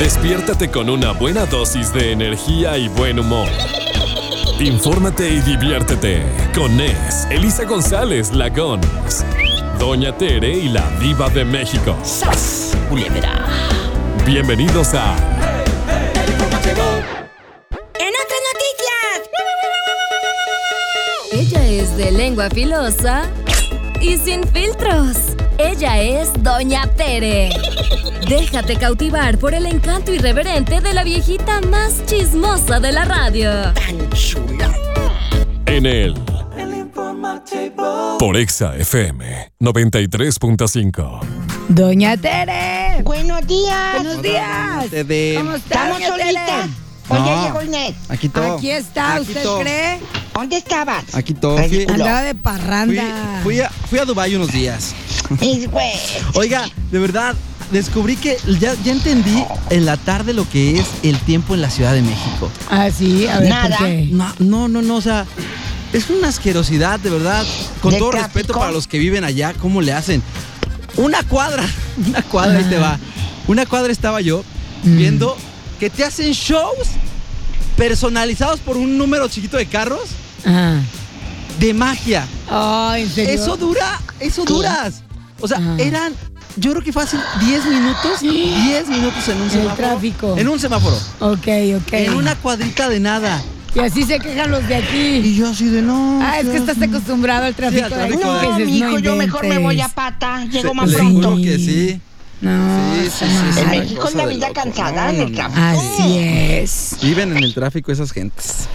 Despiértate con una buena dosis de energía y buen humor. Infórmate y diviértete con Nes, Elisa González Lagón, Doña Tere y la Diva de México. Bienvenidos a El informativo. En otras noticias. Ella es de lengua filosa y sin filtros. Ella es Doña Tere. Déjate cautivar por el encanto irreverente de la viejita más chismosa de la radio. en el El informativo. por Exa FM 93.5. Doña Tere. Buenos días. Buenos días. ¿Cómo está, ¿Estamos solitas? ¿O ya No. llegó Inés? Aquí todo. Aquí está, Aquí ¿usted todo. cree? ¿Dónde estabas? Aquí todo. Fui. Andaba de parranda. fui a, fui a Dubái unos días. Oiga, de verdad, descubrí que ya, ya entendí en la tarde lo que es el tiempo en la Ciudad de México. Ah, sí, a ver, Nada. ¿por qué? No, no, no, no, o sea, es una asquerosidad, de verdad. Con ¿De todo tráfico? respeto para los que viven allá, ¿cómo le hacen? Una cuadra, una cuadra, ahí te va. Una cuadra estaba yo Mm. Que te hacen shows personalizados por un número chiquito de carros Ajá. de magia. Oh, ¿en serio? Eso dura, eso duras. O sea, eran, yo creo que fácil 10 minutos, 10 minutos en un En el semáforo. tráfico. En un semáforo. Ok, ok. En una cuadrita de nada. Y así se quejan los de aquí. Y yo así de no. Ah, es que estás acostumbrado al tráfico al de aquí. tráfico de- no, yo mejor me voy a pata. Llego Se- más le pronto. juro que sí. No, Sí, está sí, sí, mal. sí. En México es la vida loco. cansada No, en no, el no. tráfico. Así es. Viven en el tráfico esas gentes.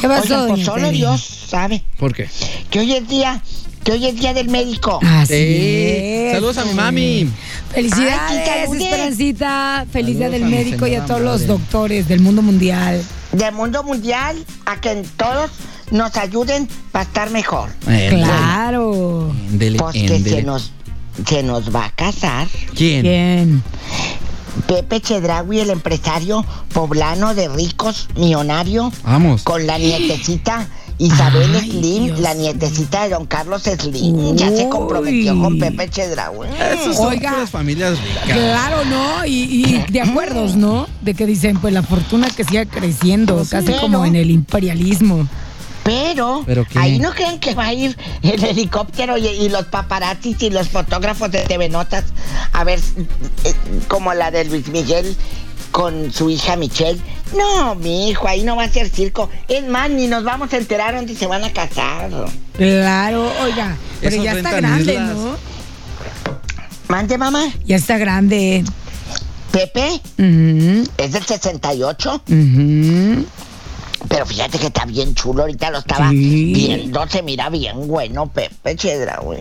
¿Qué pasó, Oigan, pues solo? Dios sabe ¿Por qué? que hoy es día, que hoy es día del médico. Así Sí. es. Saludos a mi mami. Felicidades. Esperancita. Feliz día del médico y a todos los doctores del mundo mundial. Del mundo mundial, a que todos nos ayuden para estar mejor. Claro. Pues que se éndele. nos, se nos va a casar. ¿Quién? Pepe Chedraui, el empresario poblano de ricos, millonario, Vamos. con la nietecita Isabel Ay, Slim, Dios la nietecita de don Carlos Slim. Ya se comprometió con Pepe Chedraui. Esas son Oiga. puras familias ricas. Claro, ¿no? Y, y de acuerdos, ¿no? De que dicen, pues la fortuna que siga creciendo, casi Pero- como en el imperialismo. Pero, ahí no crean que va a ir el helicóptero y, y los paparazzis y los fotógrafos de TV Notas a ver eh, como la de Luis Miguel con su hija Michelle. No, mi hijo, ahí no va a ser circo. Es más, ni nos vamos a enterar dónde se van a casar. Claro, oiga, pero Esos ya está grande, islas. ¿no? Mande, mamá. Ya está grande. Pepe es del 68, ujú. Pero fíjate que está bien chulo. Ahorita lo estaba Sí. viendo, se mira bien bueno, Pepe Chedra. güey,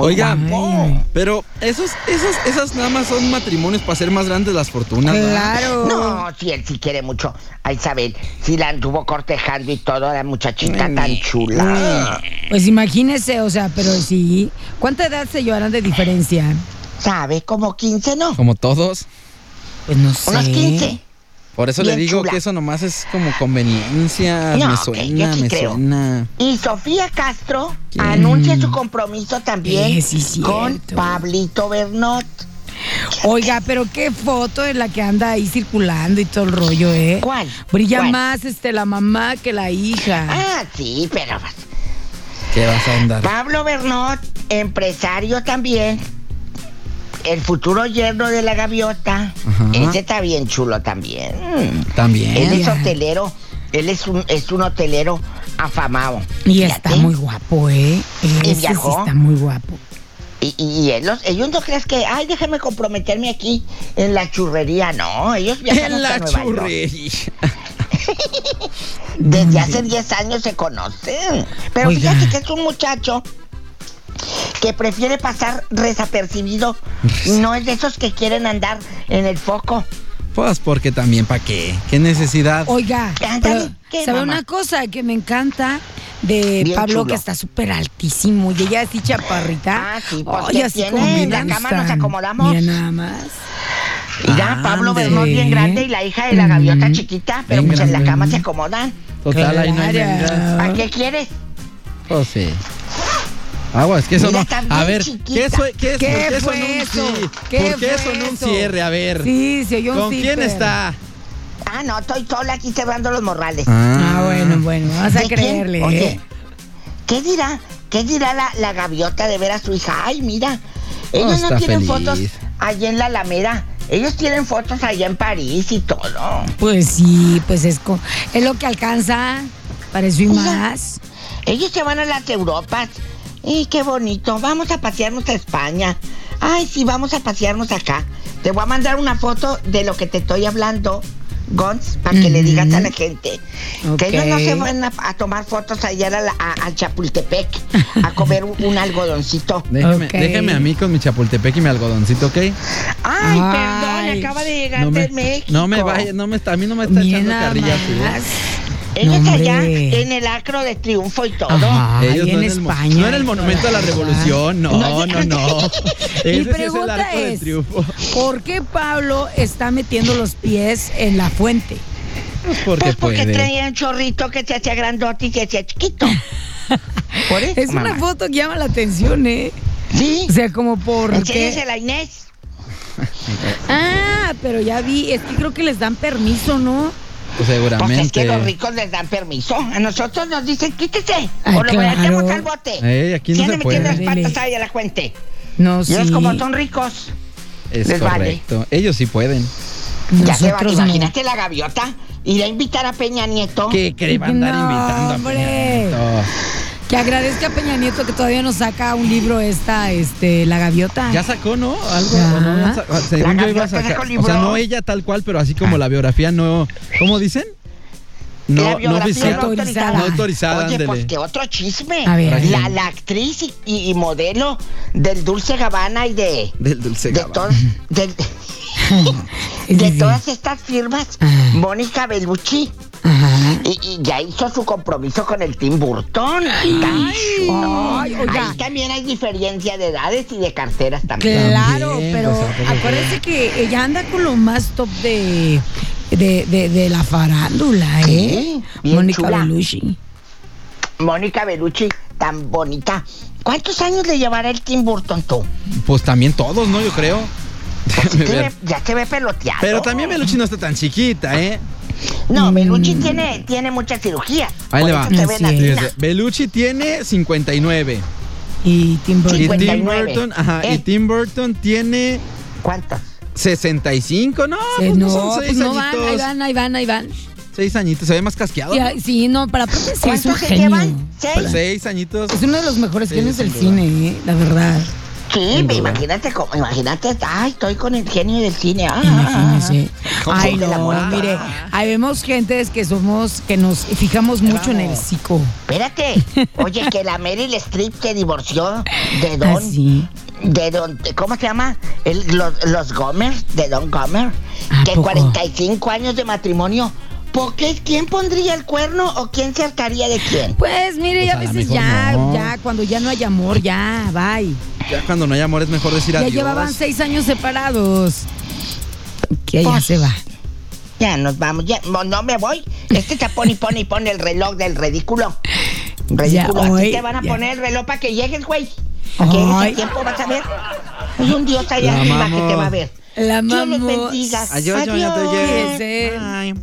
Oiga, guapo. pero esos, esos, esas nada más son matrimonios para hacer más grandes las fortunas. ¿no? Claro. No, si él sí quiere mucho a Isabel. Si la anduvo cortejando y todo, la muchachita tan chula. Pues imagínese, o sea, pero sí. ¿Cuánta edad se llevarán de diferencia? ¿Sabe? Como 15, ¿no? Como todos. Pues no sé. Unos 15. Por eso Bien le digo chula. que eso nomás es como conveniencia. No, me suena, me creo. suena. Y Sofía Castro ¿Quién? anuncia su compromiso también Eh, sí, con Pablito Bernot. Oiga, pero qué foto en la que anda ahí circulando y todo el rollo, ¿eh? ¿Cuál? Brilla ¿Cuál? más este la mamá que la hija. Ah, sí, pero pues, ¿Qué vas a andar? Pablo Bernot, empresario también. El futuro yerno de la gaviota. Ajá. Ese está bien chulo también. También. Él es hotelero. Él es un, es un hotelero afamado. y está Fíjate. muy guapo, ¿eh? Ese sí viajó? está muy guapo. Y, y- y él los- ellos no crees que, ay, déjame comprometerme aquí en la churrería. No, ellos viajan En la York. churrería. Desde hace 10 años se conocen. Pero Oiga. fíjate que es un muchacho que prefiere pasar desapercibido. No es de esos que quieren andar en el foco. Pues porque también, ¿para qué? ¿Qué necesidad? Oiga, Ándale, pero, ¿qué, ¿sabe mamá? una cosa que me encanta de Bien Pablo chulo. que está súper altísimo y ella así chaparrita? Ah, sí, pues, ¿qué así como la cama nos acomodamos. Mira nada más. Mira, Pablo Ándale. vemos bien grande y la hija de la gaviota chiquita, pero Bien pues en la cama se acomodan. Total, ahí no hay. ¿A qué quieres? Pues sí. Agua, es que eso Mira, no. A ver. ¿qué, eso, qué, es, ¿Qué qué eso fue en un eso? sí? ¿Qué ¿Por qué eso en un cierre? A ver. Sí, se oyó un ¿Con quién está? Ah, no, estoy sola aquí cerrando los morrales. Ah, bueno, bueno, vas a creerle. Oye. ¿qué dirá? ¿Qué dirá la, la gaviota de ver a su hija? Ay, mira, ellos no tienen feliz. fotos allá en la Alameda. Ellos tienen fotos allá en París y todo. Pues sí, pues es, es lo que alcanza para eso y más. Ellos se van a las Europas. Y qué bonito. Vamos a pasearnos a España. Ay, sí, vamos a pasearnos acá. Te voy a mandar una foto de lo que te estoy hablando, Gons, para que le digas a la gente. Que ellos no se van a, a tomar fotos allá a, la- a- a Chapultepec a comer un, un algodoncito. Déjeme, Ok. déjeme a mí con mi chapultepec y mi algodoncito, ¿ok? Ay, Ay. perdón, acaba de llegar No me, de México. no me vaya, no me está, a mí no me está Mira echando carrilla allá en el acro de triunfo y todo. Ajá, Ellos ahí no en en el mo- España. no en el monumento a la revolución, no, No, no, no. Mi Ese sí es el pregunta arco de es, triunfo. ¿por qué Pablo está metiendo los pies en la fuente? Pues porque Pues porque puede. traía un chorrito que se hacía grandote y se hacía chiquito. Por eso, Es una foto que llama la atención, ¿eh? Sí. O sea, como por Enséñasela a Inés. Ah, pero ya vi, es que creo que les dan permiso, ¿no? Pues Pues es seguramente. que los ricos les dan permiso. A nosotros nos dicen, quítese. Ay, o lo claro. metemos al bote. Ey, aquí no ¿Quién se le puede. las patas ahí a la fuente? No, sí. ellos como son ricos. Es les vale. correcto. Ellos sí pueden. Ya se va. Nosotros no. Imagínate la gaviota. Ir a invitar a Peña Nieto. ¿Qué cree? Va a andar No, invitando a hombre. Peña Nieto. Que agradezca a Peña Nieto que todavía nos saca un libro esta, este, La Gaviota. Ya sacó, ¿no? Algo. Ya. ¿o no? Según La yo iba a sacar. O sea, no ella tal cual, pero así como la biografía no. ¿Cómo dicen? La No, no biografía oficial. no autorizada. No autorizada, Oye, pues ándele. que otro chisme. A ver. La, la actriz y, y- y modelo del Dulce Gabbana y de. Del dulce de, Gabbana. de, todas estas firmas. Mónica Bellucci. Ajá. Y, y ya hizo su compromiso con el Tim Burton. Tan chulo. Ay. Ahí también hay diferencia de edades y de carteras también. Claro, También, pero pues, ¿a poco acuérdense que ella anda con lo más top de, de, de, de la farándula, ¿eh? Mónica. Bellucci. Mónica Bellucci, tan bonita. ¿Cuántos años le llevará el Tim Burton tú? Pues también todos, ¿no? Yo creo. Pues sí ya te ve peloteado. Pero también Meluchi no está tan chiquita, ¿eh? No, Bellucci tiene, tiene mucha cirugía. Ahí le va. es. Bellucci tiene 59. Y Tim Burton. Y Tim 59. Burton, ajá, y ¿Eh? Tim Burton tiene ¿Cuántos? 65, no, Sí, pues no, no, son pues no van, ahí van, ahí van, ahí van. Seis añitos, se ve más casqueado. Sí, sí, no, para propio sí es un ¿Cuántos se genio. llevan? ¿Seis? Seis añitos. Es uno de los mejores Sí, genios del cine, ¿eh? la verdad. Sí, me imagínate, cómo- imagínate, ay, estoy con el genio del cine. ah, ah, ah. Imagínese. ¿Cómo Ay, de no, mire, ahí vemos gentes que somos, que nos fijamos mucho en el psico. Espérate, oye, que la Meryl Streep se divorció de Don, Ah, sí. de Don, ¿cómo se llama? El- los, los Gomer, de Don Gomer, ¿A que poco? 45 años de matrimonio. ¿Por qué? ¿Quién pondría el cuerno o quién se hartaría de quién? Pues mire, Pues a a veces ya, no. ya, cuando ya no hay amor, ya, bye. Ya cuando no hay amor es mejor decir Ya adiós. llevaban seis años separados. Que ya Pues, se va. Ya nos vamos, ya, no, no me voy. Este se pone y pone y pone el reloj del ridículo. Ridículo, Ya, aquí hoy, te van a ya. poner el reloj para que llegues, güey. Para que llegues a tiempo, vas a ver. Hay un Dios allá La arriba que te va a ver. La Dios los bendiga. Adiós, Doña Adiós.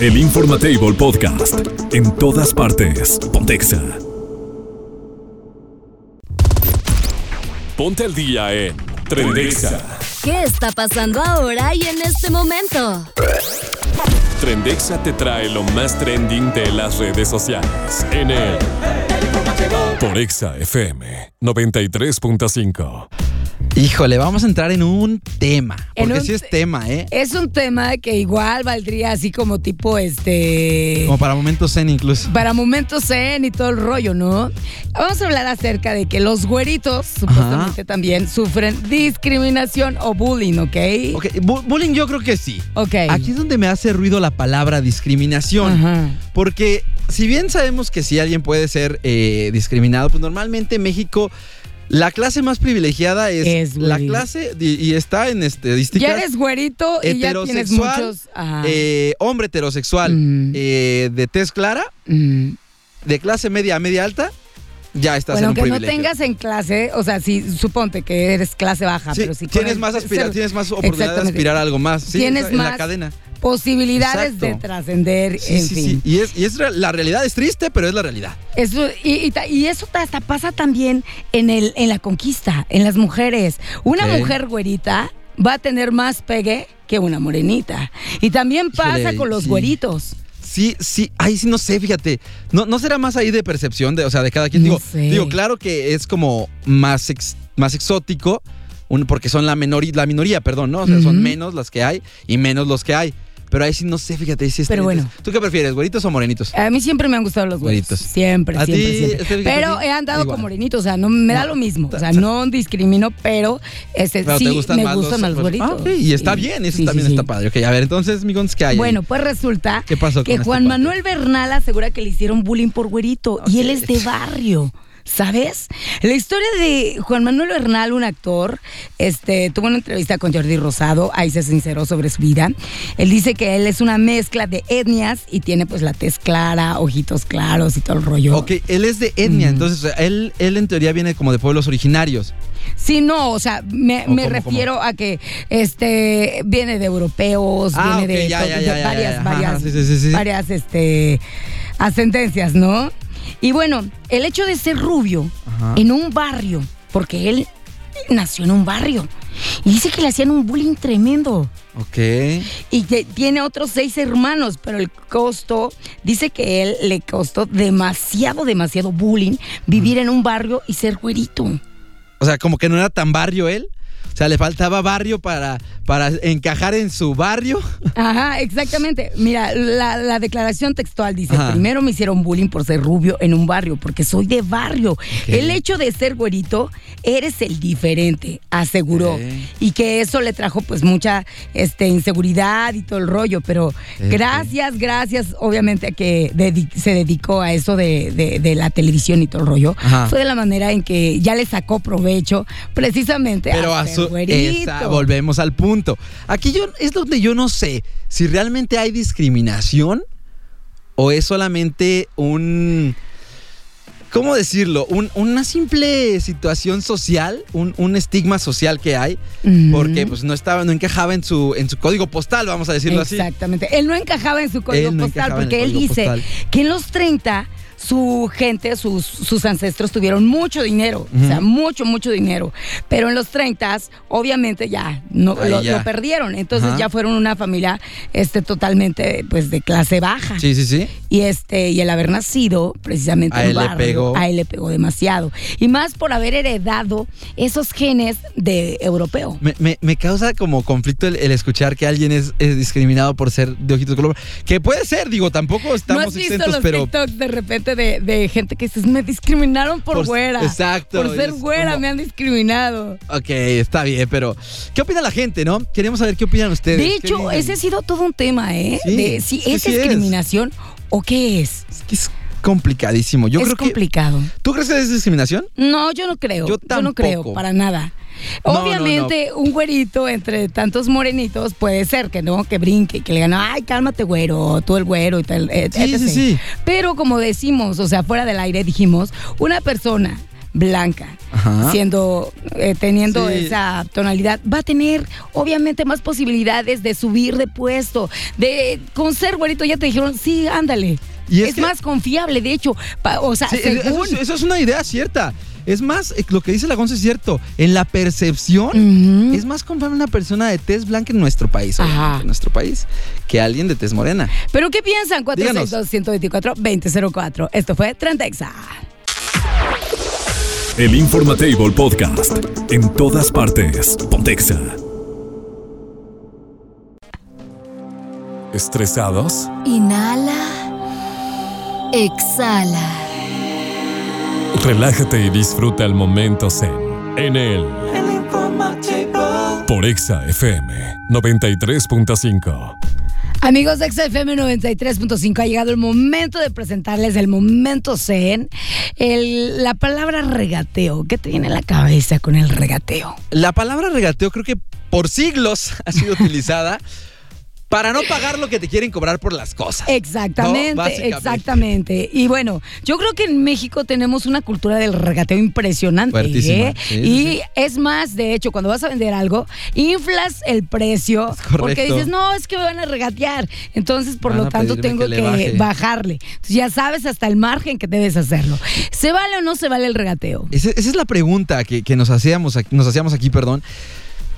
El Informatable Podcast. En todas partes. Pontexa. Ponte al día en Trendexa. ¿Qué está pasando ahora y en este momento? Trendexa te trae lo más trending de las redes sociales. En el Por Exa FM 93.5. Y Híjole, vamos a entrar en un tema. En Porque un sí es te- tema, ¿eh? Es un tema que igual valdría así como tipo este. Como para momentos zen incluso. Para momentos zen y todo el rollo, ¿no? Vamos a hablar acerca de que los güeritos supuestamente también sufren discriminación o bullying, ¿ok? Ok, bu- bullying yo creo que sí. Ok. Aquí es donde me hace ruido la palabra discriminación. Ajá. Porque si bien sabemos que sí alguien puede ser eh, discriminado, pues normalmente en México la clase más privilegiada es, Es, la clase y, y está en estadísticas. Ya eres güerito y ya tienes heterosexual, muchos. Eh, hombre heterosexual, Mm. eh, de tez clara, Mm. de clase media a media alta, ya estás Bueno, en un aunque no privilegio. tengas en clase, o sea, sí, suponte que eres clase baja, Sí, pero si tienes más aspira- tienes más oportunidad de aspirar a algo más. Sí, Tienes o sea, en la más cadena. Posibilidades Exacto. de trascender, Sí, en sí, fin. sí. Y es, y es la realidad es triste, pero es la realidad. Eso, y, y eso hasta pasa también en, el, en la conquista, en las mujeres. Una mujer güerita va a tener más pegue que una morenita. Y también pasa Híjole, con los güeritos. Sí, sí, ahí sí no sé, fíjate. No, no será más ahí de percepción, de, o sea, de cada quien. No digo, sé. digo, claro que es como más, ex- más exótico, porque son la, menori- la minoría, perdón, ¿no? O sea, son menos las que hay y menos los que hay. Pero ahí sí no sé, fíjate, ahí sí está Pero bueno. ¿Tú qué prefieres, güeritos o morenitos? A mí siempre me han gustado los güeritos. Güeritos. Siempre, ¿A siempre, ti, siempre. este, Pero he andado Igual. con morenitos, o sea, no me da lo mismo. O sea, no discrimino, pero este, Pero sí me gustan los, más los los- güeritos. Ah, ok, y está Sí. bien, eso Sí, también sí, está padre. Ok, a ver, entonces, mi Gons, ¿qué hay? Bueno, pues resulta ¿Qué pasó que Juan parte? Manuel Bernal asegura que le hicieron bullying por güerito y él es de barrio. ¿Sabes? La historia de Juan Manuel Bernal, un actor, este, tuvo una entrevista con Jordi Rosado, ahí se sinceró sobre su vida. Él dice que él es una mezcla de etnias y tiene pues la tez clara, ojitos claros y todo el rollo. Ok, él es de etnia, Mm. entonces él, él en teoría viene como de pueblos originarios. Sí, no, o sea, me, ¿O me cómo, refiero a que este viene de europeos, Ah, viene de, ya, ya, ya, varias, ajá, varias, sí, sí, sí, sí. varias este, ascendencias, ¿no? Y bueno, el hecho de ser rubio Ajá. en un barrio, porque él nació en un barrio, y dice que le hacían un bullying tremendo. Ok. Y que tiene otros seis hermanos, pero el costo, dice que él le costó demasiado, demasiado bullying vivir en un barrio y ser güerito. O sea, como que no era tan barrio él. O sea, le faltaba barrio para, para encajar en su barrio. Ajá, exactamente. Mira, la, la declaración textual dice, Ajá. primero me hicieron bullying por ser rubio en un barrio, porque soy de barrio. El hecho de ser güerito, eres el diferente, aseguró. Y que eso le trajo pues mucha este, inseguridad y todo el rollo, pero gracias, gracias obviamente a que se dedicó a eso de, de- de la televisión y todo el rollo. Ajá. Fue de la manera en que ya le sacó provecho precisamente Pero a su. Esa, volvemos al punto. Aquí yo es donde yo no sé si realmente hay discriminación o es solamente un. ¿Cómo decirlo? Un- una simple situación social, un, un estigma social que hay, porque pues no estaba, no encajaba en su, en su código postal, vamos a decirlo así. Exactamente. Él no encajaba en su código Él no postal porque él dice postal. que en los 30 su gente, sus, sus ancestros tuvieron mucho dinero, o sea, mucho, mucho dinero. Pero en los 30 obviamente ya, no, lo, ya. lo perdieron. Entonces Ajá. ya fueron una familia este, totalmente pues de clase baja. Sí, sí, sí. Y este, y el haber nacido precisamente A en él le barrio, pegó. a él le pegó demasiado. Y más por haber heredado esos genes de europeo. Me, me- me causa como conflicto el, el escuchar que alguien es, es discriminado por ser de ojitos color. Que puede ser, digo, tampoco ¿No estamos has visto exentos, los pero. De repente de, de gente que dices, me discriminaron por, Por- güera? exacto, Por ser güera como- me han discriminado. Ok, está bien, pero. ¿Qué opina la gente, no? Queremos saber qué opinan ustedes. De ¿Qué hecho, ese ha sido todo un tema, ¿eh? Sí, de si es que es sí es. discriminación o qué es. Es que es complicadísimo. Yo es creo que. complicado. ¿Tú crees que es discriminación? No, yo no creo. Yo no creo, tampoco. para nada. No, no, Obviamente, un güerito entre tantos morenitos puede ser que no, que brinque, que le digan, ay, cálmate, güero, tú el güero y tal. et- Sí, sí, etc. sí. Pero como decimos, o sea, fuera del aire dijimos, una persona blanca, Ajá. siendo, eh, teniendo Sí. esa tonalidad, va a tener obviamente más posibilidades de subir de puesto, de con ser güerito ya te dijeron, sí, ándale. Y es es que- más confiable, de hecho, pa- o sea, Sí, según... eso es una idea cierta. Es más, eh, lo que dice la Gonza es cierto. En la percepción, es más confiable una persona de tez blanca en nuestro país, en nuestro país, que alguien de tez morena. ¿Pero qué piensan? Díganos. 462-124-2004. Esto fue Trentexa. El Informatable Podcast. En todas partes. Pontexa. ¿Estresados? Inhala. Exhala. Relájate y disfruta el momento zen. En el El informativo. por Exa FM 93.5. Amigos de XFM 93.5, ha llegado el momento de presentarles el momento zen. El- la palabra regateo. ¿Qué te viene a la cabeza con el regateo? La palabra regateo creo que por siglos ha sido utilizada para no pagar lo que te quieren cobrar por las cosas. Exactamente, No, exactamente. Y bueno, yo creo que en México tenemos una cultura del regateo impresionante. ¿eh? Sí, y sí. es más, de hecho, cuando vas a vender algo, inflas el precio porque dices, no, es que me van a regatear. Entonces, por Van lo tanto, tengo que que, le baje. bajarle. Entonces, ya sabes hasta el margen que debes hacerlo. ¿Se vale o no se vale el regateo? Esa, esa es la pregunta que, que nos, hacíamos, nos hacíamos aquí, perdón.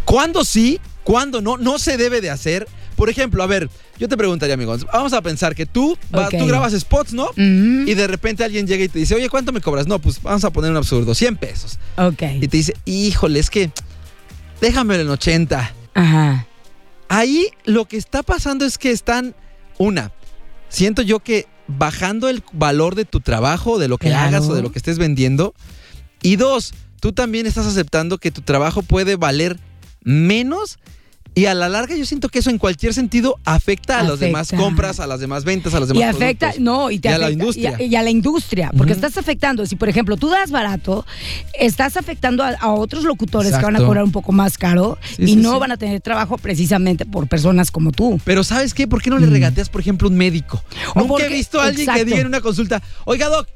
¿Cuándo sí? ¿Cuándo no? No se debe de hacer. Por ejemplo, a ver, yo te preguntaría, amigos, vamos a pensar que tú, va- tú grabas spots, ¿no? Y de repente alguien llega y te dice, oye, ¿cuánto me cobras? No, pues vamos a poner un absurdo, 100 pesos. Ok. Y te dice, híjole, es que déjamelo en 80. Ajá. Ahí lo que está pasando es que están, una, siento yo que bajando el valor de tu trabajo, de lo que Claro. hagas o de lo que estés vendiendo. Y dos, tú también estás aceptando que tu trabajo puede valer menos. Y a la larga yo siento que eso en cualquier sentido afecta a las demás Afecta. compras, a las demás ventas, a los Y demás afecta, productos. no, y te Y a afecta, la industria. Y a, y a la industria, porque estás afectando. Si, por ejemplo, tú das barato, estás afectando a, a otros locutores que van a cobrar un poco más caro Sí, y sí, no sí. van a tener trabajo precisamente por personas como tú. Pero ¿sabes qué? ¿Por qué no le Mm. regateas, por ejemplo, un médico? O Nunca porque- he visto a alguien que diga en una consulta, oiga, doc,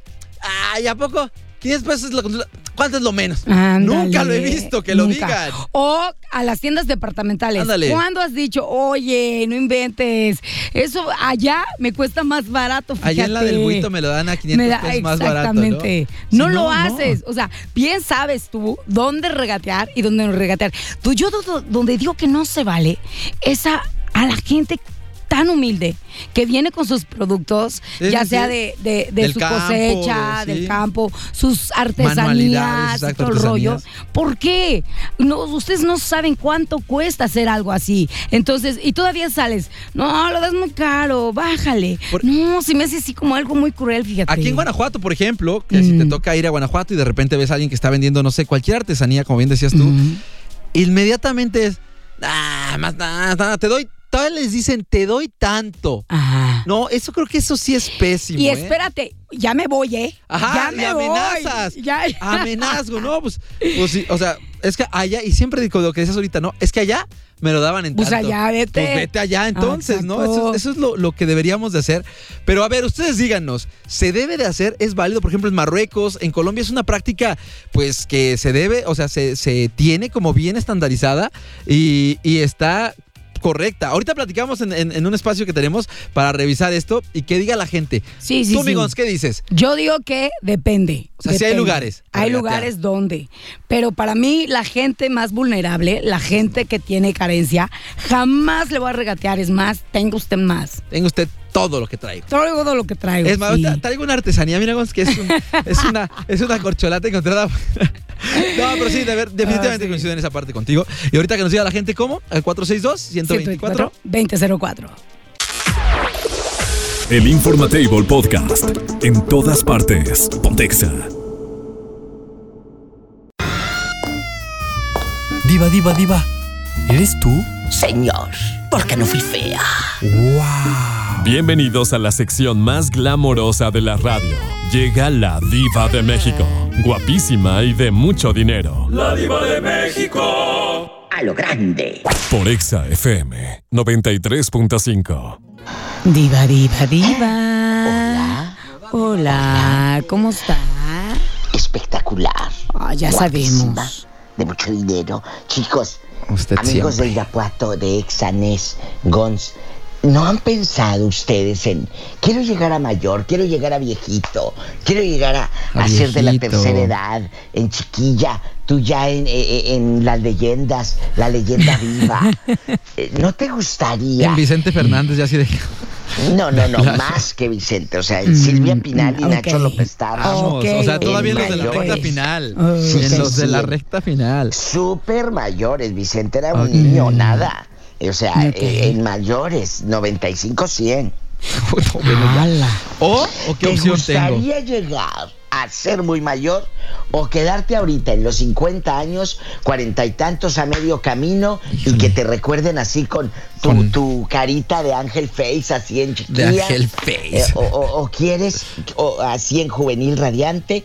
ay, ¿a poco? 500 pesos es la consulta. ¿Cuánto es lo menos? Ándale, Nunca lo he visto, que lo nunca. digan. O a las tiendas departamentales. Ándale. ¿Cuándo has dicho, oye, no inventes? Eso allá me cuesta más barato. Fíjate. Allá en la del buito me lo dan a 500 Me da- pesos más barato, ¿no? Exactamente. Si No, lo no. haces. O sea, bien sabes tú dónde regatear y dónde no regatear. Tú, yo do- do- donde digo que no se vale es a, a la gente tan humilde que viene con sus productos, Sí, ya sí, sea de, de- de Del su campo, cosecha, sí. del campo, sus artesanías, exacto, todo el rollo. ¿Por qué? No, ustedes no saben cuánto cuesta hacer algo así. Entonces, y todavía sales, no, lo das muy caro, bájale. Por- no, si me hace así como algo muy cruel, fíjate. Aquí en Guanajuato, por ejemplo, que si te Mm. toca ir a Guanajuato y de repente ves a alguien que está vendiendo, no sé, cualquier artesanía, como bien decías tú, inmediatamente es, ah, más nada, nada, te doy, todavía les dicen, te doy tanto. Ajá. No, eso creo que eso sí es pésimo. Y ¿eh? espérate, ya me voy, ¿eh? Ajá, ya me y voy. amenazas. Ya. Amenazgo, ¿no? Pues, pues sí, o sea, es que allá, y siempre digo lo que decías ahorita, ¿no? Es que allá me lo daban en Pues tanto. allá, vete. Pues vete allá entonces, ¿no? Eso, eso es lo, lo que deberíamos de hacer. Pero a ver, ustedes díganos, ¿se debe de hacer? ¿Es válido? Por ejemplo, en Marruecos, en Colombia es una práctica, pues, que se debe, o sea, se, se tiene como bien estandarizada y, y está correcta. Ahorita platicamos en, en- en un espacio que tenemos para revisar esto y que diga la gente. Sí, sí, Tú, sí. ¿qué dices? Yo digo que depende. O sea, sí hay depende. lugares Hay lugares donde. Pero para mí, la gente más vulnerable, la gente que tiene carencia, jamás le voy a regatear. Es más, tenga usted más. Tenga usted todo lo que traigo. Todo lo que traigo. Es más, sí. traigo una artesanía, mira, Gonz, que es, un- es, una, es una corcholata encontrada. No, pero sí, de ver- definitivamente Ah, sí. coincido en esa parte contigo. Y ahorita que nos diga la gente cómo, al 462-124. 2004. El Informatable Podcast. En todas partes. Pontexa. Diva, diva, diva. ¿Eres tú? Señor, porque no fui fea. ¡Wow! Bienvenidos a la sección más glamorosa de la radio. Llega la diva de México. Guapísima y de mucho dinero. La diva de México. A lo grande. Por Exa FM 93.5. Diva, diva, diva. Hola. Hola, ¿cómo está? Espectacular. Ah, ya Guapísima, sabemos. De mucho dinero. Chicos, Usted amigos siempre. de Irapuato, de Exanés, Gons, ¿no han pensado ustedes en quiero llegar a mayor, quiero llegar a viejito, quiero llegar a, A a ser de la tercera edad, en chiquilla, tú ya en, en- en las leyendas, la leyenda viva? Eh, ¿No te gustaría? En Vicente Fernández, ya así de. No, no, no, más que Vicente. O sea, Silvia Pinal y. Nacho López Tarso. Vamos, Ok, o sea, todavía en los de la recta final. Oh, en los de la Sí. recta final. Súper mayores. Vicente era un niño, nada. O sea, Ok. eh, en mayores, 95, 100. Ala. ¿O, o qué ¿Te opción tengo? gustaría llegar a ser muy mayor o quedarte ahorita en los 50 años, cuarenta y tantos a medio camino y que te recuerden así con tu, Con- tu carita de ángel face así en chiquilla? De Ángel Face. Eh, o, o- o quieres o así en juvenil radiante?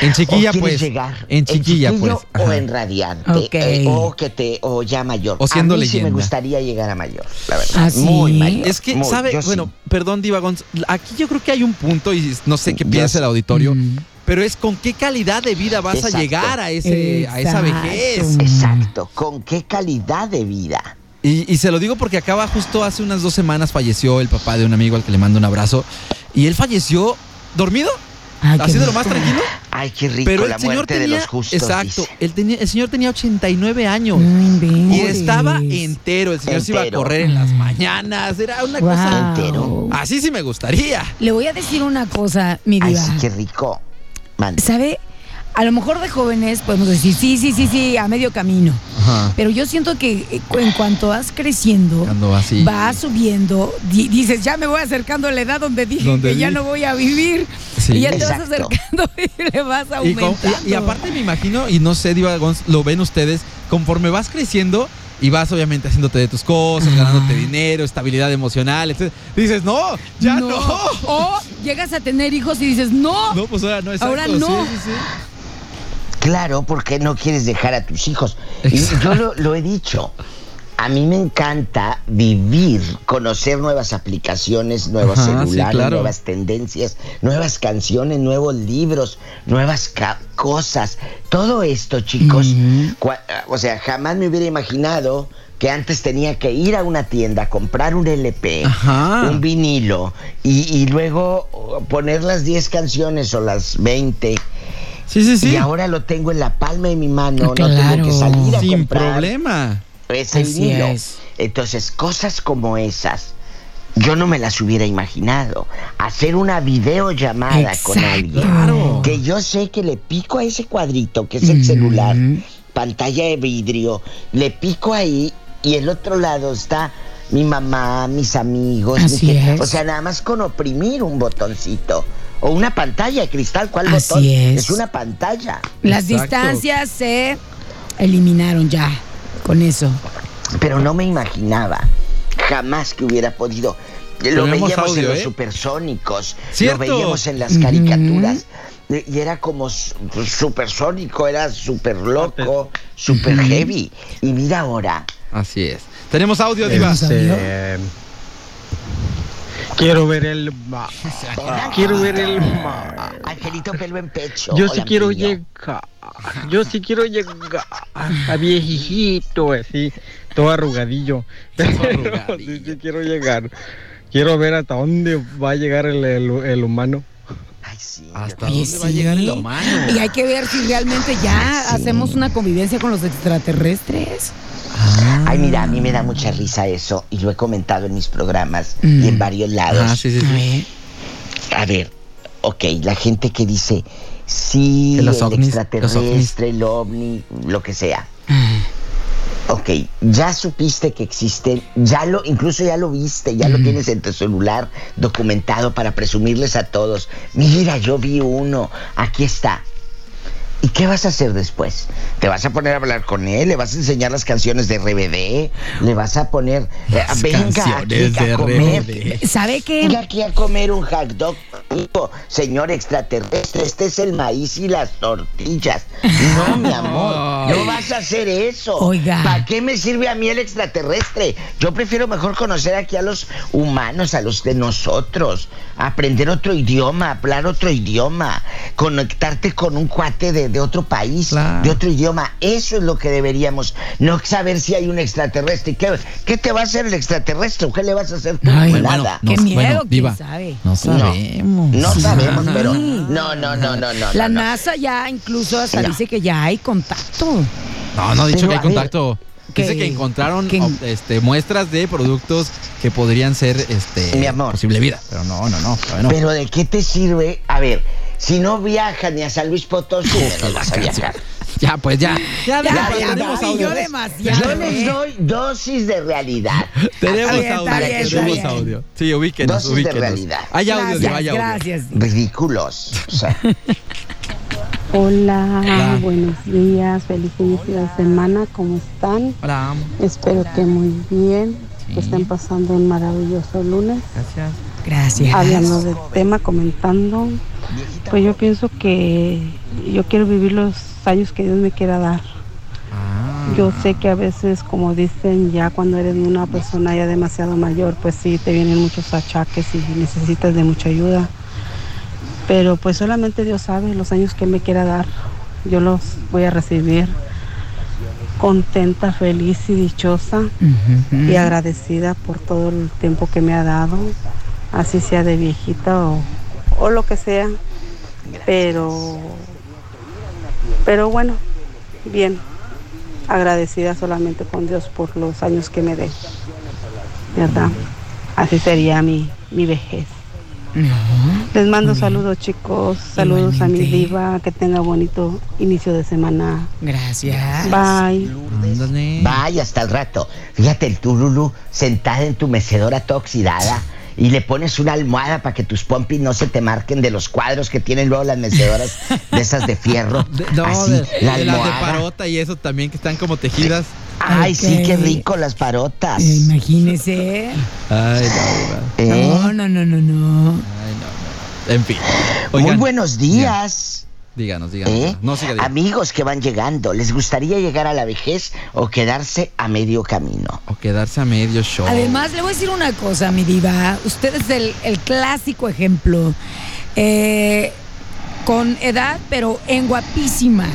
En chiquilla, ¿O quieres pues. llegar En chiquilla, pues. O en radiante. Eh, o que te, o ya mayor. O siendo a mí sí me leyenda. gustaría llegar a mayor, la verdad. ¿Ah, sí? Muy mayor. Es que, muy, ¿sabe? sí. Bueno, perdón, Diva Gonz, aquí yo creo que hay un punto y no sé qué piensa el auditorio, Mm. Pero es con qué calidad de vida vas Exacto. a llegar a, ese, a esa vejez. Exacto. ¿Con qué calidad de vida? Y, y se lo digo porque acaba justo hace unas dos semanas falleció el papá de un amigo al que le mando un abrazo. Y él falleció dormido, Ay, así de lo más tranquilo. Ay, qué rico Pero la el señor muerte tenía. de los justos. exacto. dice. Él tenía, el señor tenía 89 años. No. Y estaba entero. El señor se iba a correr en las mañanas. Era una cosa. Wow. entero. Así sí me gustaría. Le voy a decir una cosa, mi Ay, diva. sí, qué rico. ¿Sabe? A lo mejor de jóvenes podemos decir, sí, sí, sí, sí, a medio camino. Ajá. Pero yo siento que eh, en cuanto vas creciendo, así. vas subiendo, di- dices, ya me voy acercando a la edad donde dije Donde que ya no voy a vivir. Sí. Y ya te vas acercando y le vas Y, con- aumentando. y- y aparte me imagino, y no sé, Diva lo ven ustedes, conforme vas creciendo y vas obviamente haciéndote de tus cosas, ganándote dinero, estabilidad emocional, etc. Dices, no, ya no. O llegas a tener hijos y dices, no. No, pues ahora no, exacto. Ahora no. Sí, sí, sí. Claro, porque no quieres dejar a tus hijos. Y yo lo, lo he dicho. A mí me encanta vivir, conocer nuevas aplicaciones, nuevos Ajá, sí, celulares, claro. nuevas tendencias, nuevas canciones, nuevos libros, nuevas cosas. Todo esto, chicos, o sea, jamás me hubiera imaginado que antes tenía que ir a una tienda, comprar un LP, Ajá. un vinilo y, y luego oh, poner las 10 canciones o las 20 Sí, sí, sí. y ahora lo tengo en la palma de mi mano, no Claro. tengo que salir a Sin comprar problema. Ese Así vinilo. es. Entonces, cosas como esas, yo no me las hubiera imaginado. Hacer una videollamada con Exacto. alguien. Claro. Que yo sé que le pico a ese cuadrito, que es el celular, pantalla de vidrio, le pico ahí y el otro lado está mi mamá, mis amigos. mi Así je- es. O sea, nada más con oprimir un botoncito. O una pantalla de cristal, ¿cuál Así botón? es. una pantalla. Las Exacto. distancias se eliminaron ya con eso. pero no me imaginaba jamás que hubiera podido. Lo Tenemos veíamos audio, en los ¿eh? supersónicos, Cierto. lo veíamos en las caricaturas. Y era como su- supersónico, era super loco, super heavy. Y mira ahora, Así es. Tenemos audio, Diva. Este, Quiero ver el mar. Quiero ver el mar. Angelito Pelo en pecho. Yo sí quiero niño. llegar. Yo sí quiero llegar a viejito, así, todo arrugadillo. Pero arrugadillo. sí, sí quiero llegar. Quiero ver hasta dónde va a llegar el, el- el humano. Ay, sí. ¿Hasta dónde va a llegar el humano? Y hay que ver si realmente ya hacemos una convivencia con los extraterrestres. Ay, mira, a mí me da mucha risa eso. Y lo he comentado en mis programas Mm. y en varios lados. Ah, sí, sí, A sí. ver. A ver, ok, la gente que dice sí, los el ovnis, los extraterrestre, el ovni, lo que sea. Ok, ya supiste que existen, ya lo, incluso ya lo viste, ya lo tienes en tu celular documentado para presumirles a todos. Mira, yo vi uno, aquí está. ¿Y qué vas a hacer después? ¿Te vas a poner a hablar con él? ¿Le vas a enseñar las canciones de RBD? ¿Le vas a poner, eh, Las venga aquí a comer? RBD. ¿Sabe qué? Venga aquí a comer un hot dog, señor extraterrestre. Este es el maíz y las tortillas. No, mi amor, no vas a hacer eso. Oiga. ¿Para qué me sirve a mí el extraterrestre? Yo prefiero mejor conocer aquí a los humanos, a los de nosotros. Aprender otro idioma, hablar otro idioma, conectarte con un cuate de, de otro país, Claro. de otro idioma. Eso es lo que deberíamos. No saber si hay un extraterrestre. ¿Qué, qué te va a hacer el extraterrestre? ¿O ¿Qué le vas a hacer? Ay, Bueno, Nada. Qué no- miedo, bueno, quién sabe. No sabemos. No sabemos, pero. No, no, no, no, no. La no, no. NASA ya incluso hasta No. dice que ya hay contacto. No, no ha dicho Pero, que hay contacto. Dice ¿Qué? que encontraron ¿Qué? este, muestras de productos que podrían ser este, Mi amor. posible vida. Pero no, no, no. Pero ¿de qué te sirve? A ver, si no viajas ni a San Luis Potosí, no vas a viajar. Ya, pues ya. Ya, Ya, ya, ya, tenemos no, audio. yo demasiado. Yo les ¿eh? doy dosis de realidad. Tenemos bien, audio. bien, tenemos audio. Sí, ubíquenos, Dosis de realidad. Hay audio, Gracias, hay audio. gracias. Ridículos. O sea, Hola, Hola. buenos días, feliz inicio de semana, ¿cómo están? Hola. Espero que muy bien, que estén pasando un maravilloso lunes. Gracias. Gracias. Hablando del tema, comentando, pues yo pienso que yo quiero vivir los años que Dios me quiera dar. Ah. Yo sé que a veces, como dicen, ya cuando eres una persona ya demasiado mayor, pues sí, te vienen muchos achaques y necesitas de mucha ayuda. Pero pues solamente Dios sabe los años que me quiera dar. Yo los voy a recibir contenta, feliz y dichosa y agradecida por todo el tiempo que me ha dado, así sea de viejita o, o lo que sea. Pero, pero bueno, bien, agradecida solamente con Dios por los años que me dé. ¿Verdad? Así sería mi, mi vejez. Les mando saludos chicos, saludos a mi diva, que tenga bonito inicio de semana. Gracias. Bye. Vaya hasta el rato. Fíjate el Tululu sentada en tu mecedora toda oxidada y le pones una almohada para que tus pompis no se te marquen de los cuadros que tienen luego las mecedoras de esas de fierro. De- no, Así, de, la de las de almohada. parota y eso también que están como tejidas. Ay, sí, qué rico las parotas. Eh, Imagínese. Ay, no. ¿Eh? No, no, no, no, no. Ay, no, no. En fin. Muy buenos días. Díganos, díganos. ¿eh? No, siga, diga. Amigos que van llegando, ¿les gustaría llegar a la vejez o quedarse a medio camino? O quedarse a medio show. Además, le voy a decir una cosa, mi diva. Usted es el, el clásico ejemplo. Eh, con edad, pero en guapísima.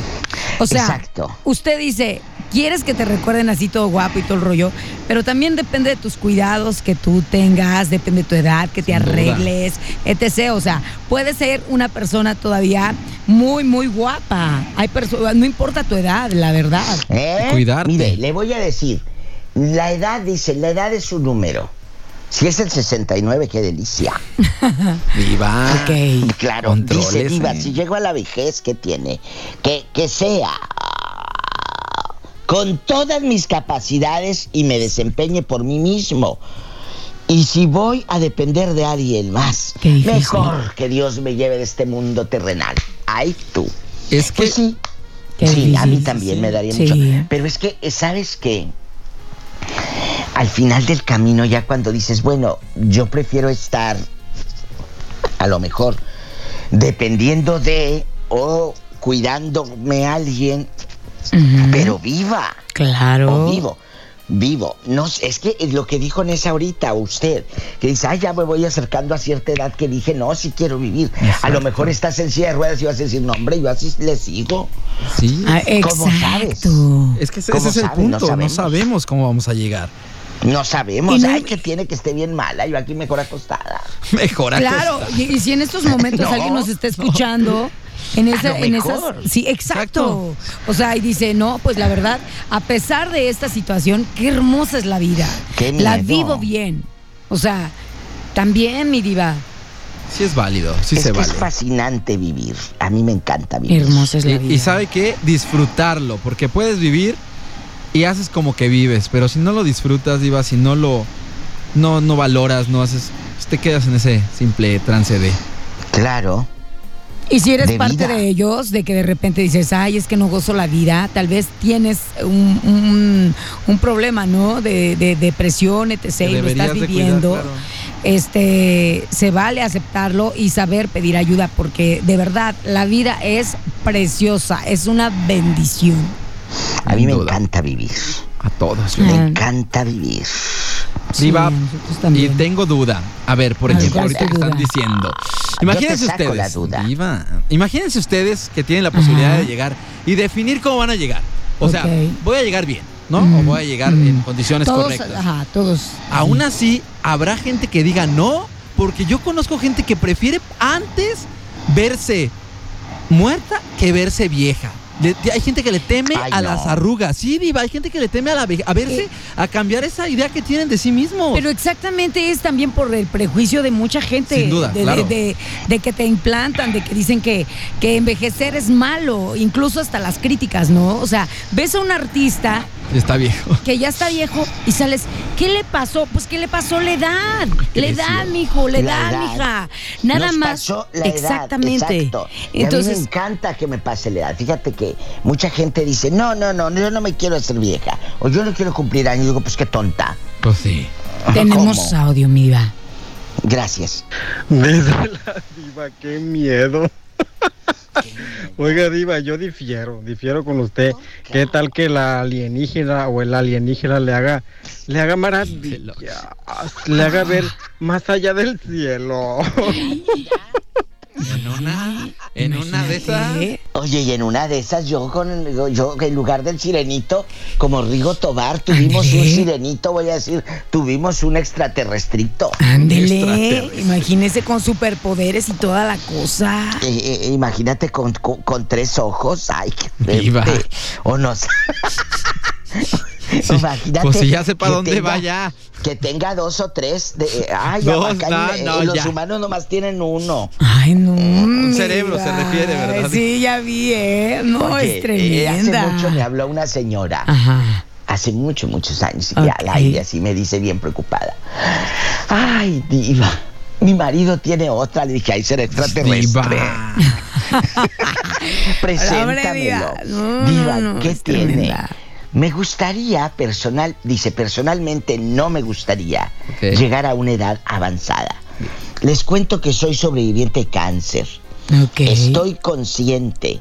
O sea, Exacto. usted dice, quieres que te recuerden así todo guapo y todo el rollo, pero también depende de tus cuidados que tú tengas, depende de tu edad, que te Sin duda. arregles, etc. O sea, puede ser una persona todavía muy, muy guapa. Hay personas, no importa tu edad, la verdad. ¿Eh? Cuidarte. Mire, le voy a decir, la edad, dice, la edad es un número. Si es el 69, qué delicia. Diva. Ok. Claro, dice. Diva, si llego a la vejez, ¿qué tiene? Que, que sea con todas mis capacidades y me desempeñe por mí mismo. Y si voy a depender de alguien más, mejor que Dios me lleve de este mundo terrenal. Ay, tú. Es que Pues sí. Qué sí, a mí también sí. me daría Sí. mucho. Pero es que, ¿sabes qué? Al final del camino, ya cuando dices, bueno, yo prefiero estar, a lo mejor, dependiendo de o cuidándome a alguien, Pero viva. Claro. O vivo. Vivo. No, sé, es que es lo que dijo Nessa ahorita, usted, que dice, ay, ya me voy acercando a cierta edad que dije, no, si quiero vivir. A lo mejor estás en silla de ruedas y vas a decir, no, hombre, yo así le sigo. sí. Ah, ¿Cómo sabes? Es que ese, ¿Cómo ese es el punto. No sabemos. sabemos cómo vamos a llegar. No sabemos, no- ay, que tiene que esté bien mala, yo aquí mejor acostada. Mejor Claro, acostada. y, y si en estos momentos No, alguien nos está escuchando, en esa, A lo en esas, sí, exacto. O sea, y dice, no, pues la verdad, a pesar de esta situación, qué hermosa es la vida. Qué La miedo. vivo bien. O sea, también mi diva. Sí es válido, sí es se que vale. es fascinante vivir. A mí me encanta vivir. Hermosa es la Y, vida. y sabe qué, disfrutarlo, porque puedes vivir y haces como que vives, pero si no lo disfrutas, Diva, si no lo no no valoras, no haces, pues te quedas en ese simple trance de Claro. Y si eres de parte vida. de ellos, de que de repente dices, ay, es que no gozo la vida, tal vez tienes un, un- un problema, ¿no? De, de depresión, etc. y lo estás de cuidar, viviendo. claro. este se vale aceptarlo y saber pedir ayuda porque de verdad la vida es preciosa, es una bendición. A mí me encanta vivir. A todos. Me encanta vivir. Sí, y tengo duda. A ver, por A ver, ejemplo, ¿cuál es ahorita que están diciendo. Imagínense ustedes. Diva, imagínense ustedes que tienen la posibilidad Ajá. de llegar y definir cómo van a llegar. O sea, voy a llegar bien, ¿no? Mm, O voy a llegar mm. en condiciones todos, correctas. Ajá, todos. Aún así, habrá gente que diga no, porque yo conozco gente que prefiere antes verse muerta que verse vieja. Le- hay gente que le teme Ay, a no. las arrugas. Sí, Diva, hay gente que le teme a, la a verse, a cambiar esa idea que tienen de sí mismos. Pero exactamente es también por el prejuicio de mucha gente. Sin duda, de, de- claro. de- de que te implantan, de que dicen que, que envejecer es malo, incluso hasta las críticas, ¿no? O sea, ves a un artista Está viejo. que ya está viejo y sales, ¿qué le pasó? Pues ¿qué le pasó? La edad, la edad, mijo, la edad, edad. mija. Nada Nos más. pasó la edad, exactamente. exacto. Y a mí me Entonces, encanta que me pase la edad. Fíjate que mucha gente dice, no, no, no, yo no me quiero hacer vieja. O yo no quiero cumplir años. Digo, pues qué tonta. Pues sí. tenemos ¿Cómo? audio, mi. Gracias. Desde la diva, qué miedo. Oiga, diva, yo difiero, difiero con usted. ¿Qué tal que la alienígena o el alienígena le haga, le haga maravillas, le haga ver más allá del cielo? En una, en una de esas. Oye, y en una de esas, yo con yo en lugar del sirenito, como Rigo Tobar, tuvimos un sirenito, voy a decir, tuvimos un extraterrestrito. Ándele, imagínese con superpoderes y toda la cosa. Eh, eh, imagínate con, con- con tres ojos, ay, qué. O no sé. Sí, Imagínate. pues si ya sé pa' que dónde tenga- vaya. Que tenga dos o tres. De, eh, ay, Dos, acá no, en- no, eh, los ya. humanos nomás tienen uno. Ay, no. Un cerebro se refiere, ¿verdad? Sí, ya vi, ¿eh? No, Oye, es tremenda. eh, hace mucho me habló una señora. Ajá. Hace muchos, muchos años. Y al aire así me dice bien preocupada. Ay, diva. Mi marido tiene otra. Le dije, ay, será extraterrestre. Preséntamelo. diva. No, Diva, no, no, ¿qué tiene? tremenda. Me gustaría, personal, dice, personalmente no me gustaría llegar a una edad avanzada. Les cuento que soy sobreviviente de cáncer. Ok. Estoy consciente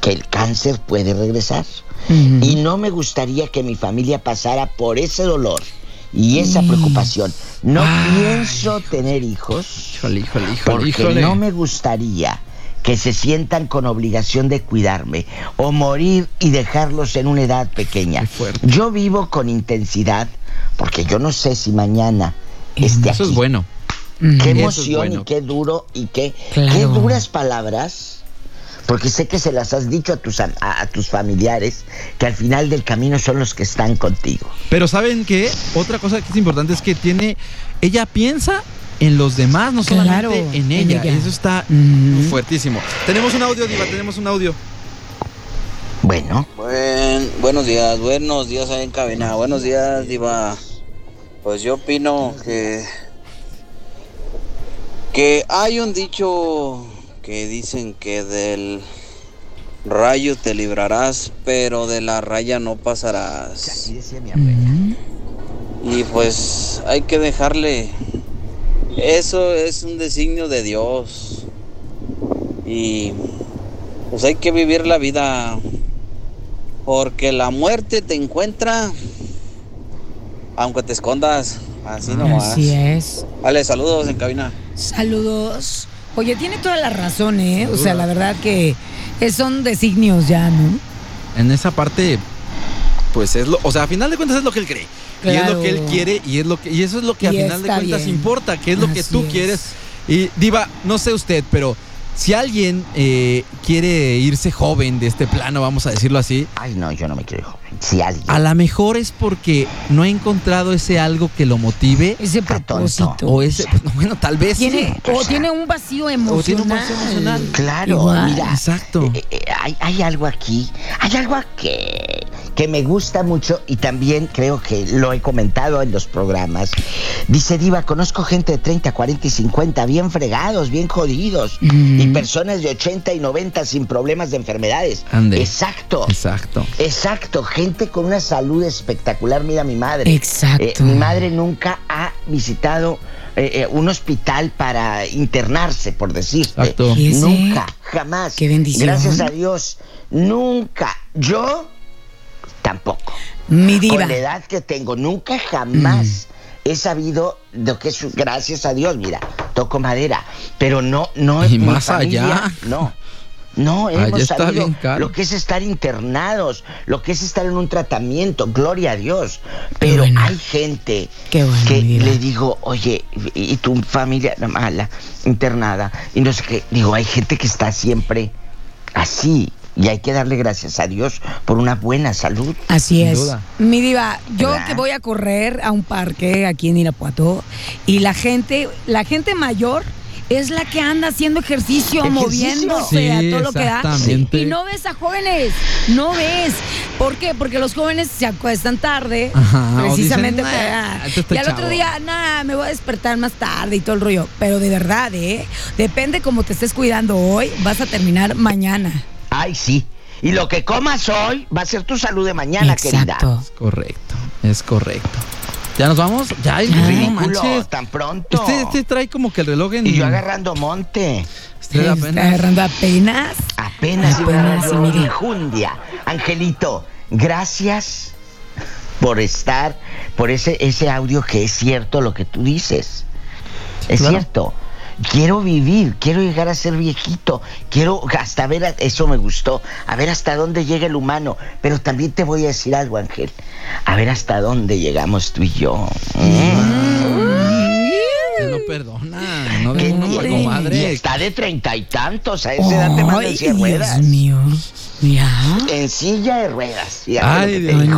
que el cáncer puede regresar. Y no me gustaría que mi familia pasara por ese dolor y esa preocupación. No Ay. pienso tener hijos Híjole, híjole, híjole, porque no me gustaría que se sientan con obligación de cuidarme o morir y dejarlos en una edad pequeña. Yo vivo con intensidad porque yo no sé si mañana esté Eso aquí. es bueno. Qué es emoción bueno. y qué duro y qué, Claro. qué duras palabras. Porque sé que se las has dicho a tus, a, a tus familiares, que al final del camino son los que están contigo. Pero ¿saben qué? Otra cosa que es importante es que tiene. Ella piensa en los demás, no solamente Claro, en en ella. Eso está Ujú. fuertísimo. Tenemos un audio, Diva, tenemos un audio. Bueno, Buen- buenos días, buenos días ahí en cabina. Buenos días, Diva. Pues yo opino que. que hay un dicho que dicen que del rayo te librarás, pero de la raya no pasarás. decía mi abuela. Y pues hay que dejarle. Eso es un designio de Dios. Y pues hay que vivir la vida. Porque la muerte te encuentra. Aunque te escondas. Así nomás. Así es. Vale, saludos en cabina. Saludos. Oye, tiene toda la razón, ¿eh? O sea, la verdad que son designios ya, ¿no? En esa parte, pues es lo. O sea, a final de cuentas es lo que él cree. Y es lo que él quiere y es lo que y eso es lo que a Y final de cuentas bien. importa, que es lo que Así tú es. quieres. Y Diva, no sé usted, pero si alguien eh, quiere irse joven de este plano, vamos a decirlo así, Ay, no, yo no me quiero ir joven. Si alguien. a lo mejor es porque no ha encontrado ese algo que lo motive Ese propósito. o ese, pues, no, bueno, tal vez sí. Tiene, o tiene un vacío emocional. O tiene un vacío emocional. Claro, Igual. mira. Exacto. eh, eh, hay, hay algo aquí, hay algo que, que me gusta mucho y también creo que lo he comentado en los programas. Dice Diva, conozco gente de 30, 40 y 50 bien fregados, bien jodidos Ujú. Y personas de 80 y 90 sin problemas de enfermedades. Ande. Exacto. Exacto. Exacto, gente con una salud espectacular. Mira mi madre. Exacto. Eh, mi madre nunca ha visitado eh, eh, un hospital para internarse, por decirte. Exacto. Nunca, jamás. Qué bendición. Gracias a Dios, nunca. Yo tampoco. Mi diva. Con la edad que tengo, nunca jamás he sabido lo que es, gracias a Dios, mira, toco madera, pero no, no Y más familia, allá. No. No, hemos sabido lo que es estar internados, lo que es estar en un tratamiento, gloria a Dios. Pero bueno. hay gente bueno, que le digo, oye, y tu familia mala, internada, y no sé qué. Digo, hay gente que está siempre así. Y hay que darle gracias a Dios por una buena salud. Así es. duda. Mi diva, yo ¿Verdad? que voy a correr a un parque aquí en Irapuato y la gente, la gente mayor es la que anda haciendo ejercicio, Ejercicio. moviéndose Sí, a todo lo que da. exactamente. Y no ves a jóvenes, no ves. ¿Por qué? Porque los jóvenes se acuestan tarde, Ajá, precisamente dicen, para- "Nah, este está Y al otro chavo". día, nada, me voy a despertar más tarde y todo el rollo. Pero de verdad, ¿eh? Depende cómo te estés cuidando hoy, vas a terminar mañana. Ay, sí. Y lo que comas hoy va a ser tu salud de mañana, querida. Es correcto, es correcto. ¿Ya nos vamos? Ya, no Ridículo, manches. tan pronto. Este, este trae como que el reloj en... Y yo agarrando monte. Este apenas- agarrando apenas. Apenas Apenas, sí, mire. enjundia. Angelito, gracias por estar, por ese, ese audio que es cierto lo que tú dices. Es Claro. cierto. Quiero vivir, quiero llegar a ser viejito, quiero hasta ver, a- eso me gustó, a ver hasta dónde llega el humano. Pero también te voy a decir algo, Ángel, a ver hasta dónde llegamos tú y yo. Que no perdona, no ¿Qué de uno? Y comadre. está de treinta y tantos, a esa edad te de Dios mío. Ya. En silla de ruedas. fíjate Ay, Dios.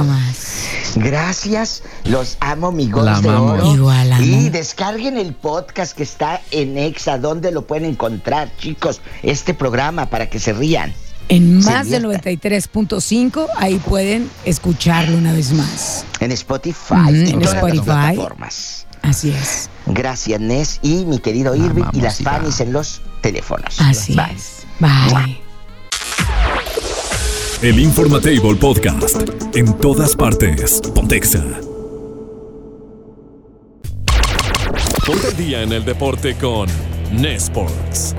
Gracias, los amo, mi La de oro. Igual, amo. Y descarguen el podcast que está en Exa, donde lo pueden encontrar, chicos, este programa para que se rían. En más del diviertan. 93.5, ahí pueden escucharlo una vez más. En Spotify, en, en todas las plataformas. Así es. Gracias, Nes y mi querido Irving y las. Fanny's en los teléfonos. Así Bye. es. Bye. El Informatable Podcast. En todas partes. Pontexa. Ponte al día en el deporte con Nesports.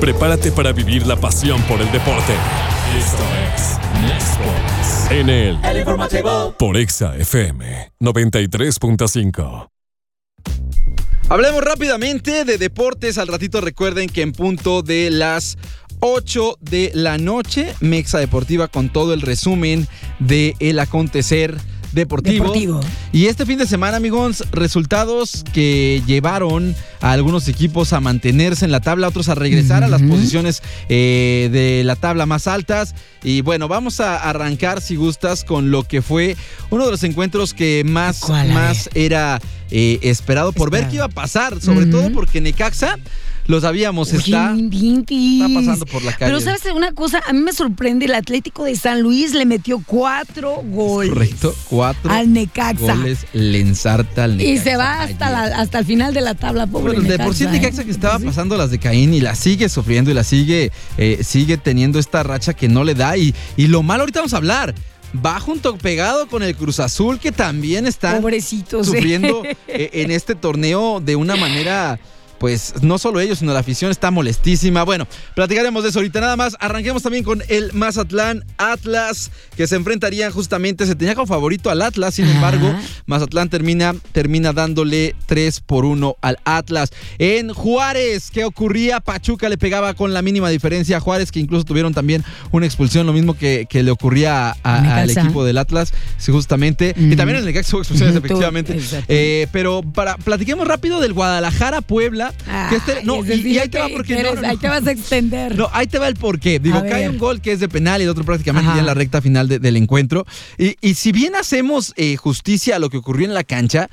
Prepárate para vivir la pasión por el deporte. Esto es Nesports. En el El informativo. por Exa FM 93.5. Hablemos rápidamente de deportes. Al ratito recuerden que en punto de las 8 de la noche, Mexa Deportiva con todo el resumen de el acontecer deportivo. Deportivo. Y este fin de semana, amigos, resultados que llevaron a algunos equipos a mantenerse en la tabla, otros a regresar a las posiciones eh, de la tabla más altas. Y bueno, vamos a arrancar, si gustas, con lo que fue uno de los encuentros que más, ¿Cuál, a más era eh, esperado por ver qué iba a pasar, sobre todo porque Necaxa, lo sabíamos, está, está pasando por la calle. Pero sabes una cosa, a mí me sorprende, el Atlético de San Luis le metió cuatro goles. Correcto, cuatro Al Necaxa. goles le ensarta al Necaxa. Y se va hasta, la- hasta el final de la tabla, pobre Bueno, de por sí el Necaxa, ¿eh? que estaba pasando las de Caín y la sigue sufriendo y la sigue, eh, sigue teniendo esta racha que no le da. Y, y lo malo, ahorita vamos a hablar. Va junto pegado con el Cruz Azul que también están Pobrecitos. ¿eh? sufriendo eh, en este torneo de una manera. Pues no solo ellos, sino la afición está molestísima. Bueno, platicaremos de eso ahorita nada más. Arranquemos también con el Mazatlán Atlas, que se enfrentarían justamente, se tenía como favorito al Atlas, sin Ajá. embargo, Mazatlán termina, termina dándole 3 por 1 al Atlas. En Juárez, ¿qué ocurría? Pachuca le pegaba con la mínima diferencia a Juárez, que incluso tuvieron también una expulsión, lo mismo que, que le ocurría al equipo del Atlas, justamente. Y también en el Necaxa hubo expulsiones, efectivamente. Eh, pero para platiquemos rápido del Puebla. que este- no, y, ahí te va que porque no, eres- no, no. ahí te vas a extender. No, ahí te va el porqué. Digo, cae un gol que es de penal y el otro prácticamente Ajá. ya en la recta final de- del encuentro. Y, y si bien hacemos eh, justicia a lo que ocurrió en la cancha,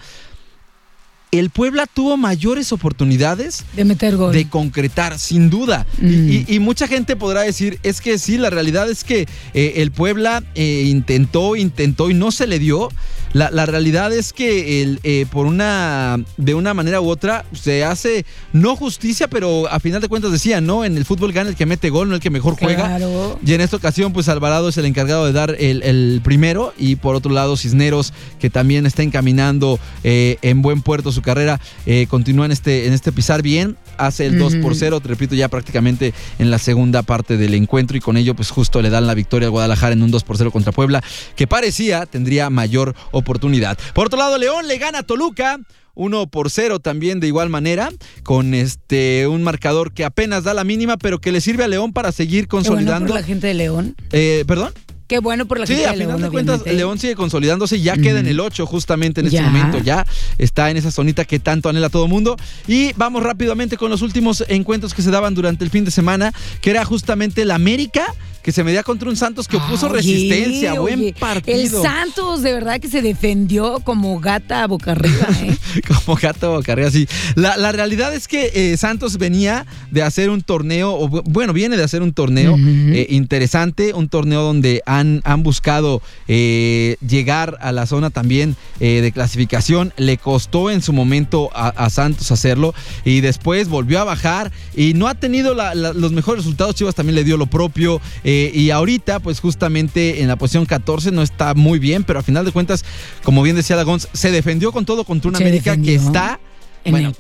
el Puebla tuvo mayores oportunidades de meter gol. de concretar, sin duda. Y- Mm. Y, y mucha gente podrá decir, es que sí, la realidad es que eh, el Puebla eh, intentó, intentó y no se le dio. La, la realidad es que el, eh, por una, de una manera u otra se hace no justicia, pero a final de cuentas decía, ¿no? En el fútbol gana el que mete gol, no el que mejor juega. Claro. Y en esta ocasión, pues Alvarado es el encargado de dar el, el primero. Y por otro lado, Cisneros, que también está encaminando eh, en buen puerto su carrera, eh, continúa en este, en este pisar bien. Hace el 2 por Ujú. 0, te repito, ya prácticamente en la segunda parte del encuentro. Y con ello, pues justo le dan la victoria al Guadalajara en un 2 por 0 contra Puebla, que parecía tendría mayor oportunidad. Por otro lado, León le gana a Toluca. 1 por 0 también de igual manera, con este un marcador que apenas da la mínima, pero que le sirve a León para seguir Qué bueno consolidando. por la gente de León. Eh, ¿Perdón? Qué bueno por la Sí, gente a de León. final de cuentas. León sigue consolidándose y ya queda en el 8 justamente en este momento. Ya está en esa zonita que tanto anhela todo mundo. Y vamos rápidamente con los últimos encuentros que se daban durante el fin de semana, que era justamente el América, que se medía contra un Santos que opuso Oye, resistencia. Buen oye, partido. El Santos de verdad que se defendió como gata boca arriba, ¿eh? Como gato boca arriba, sí. La, la realidad es que eh, Santos venía de hacer un torneo, o bueno, viene de hacer un torneo eh, interesante, un torneo donde han, han buscado eh, llegar a la zona también de clasificación. Le costó en su momento a, a Santos hacerlo y después volvió a bajar y no ha tenido la- la- los mejores resultados. Chivas también le dio lo propio eh, y ahorita, pues justamente en la posición 14 no está muy bien, pero a final de cuentas, como bien decía Lagons, se defendió con todo contra una Se América que está En bueno, el-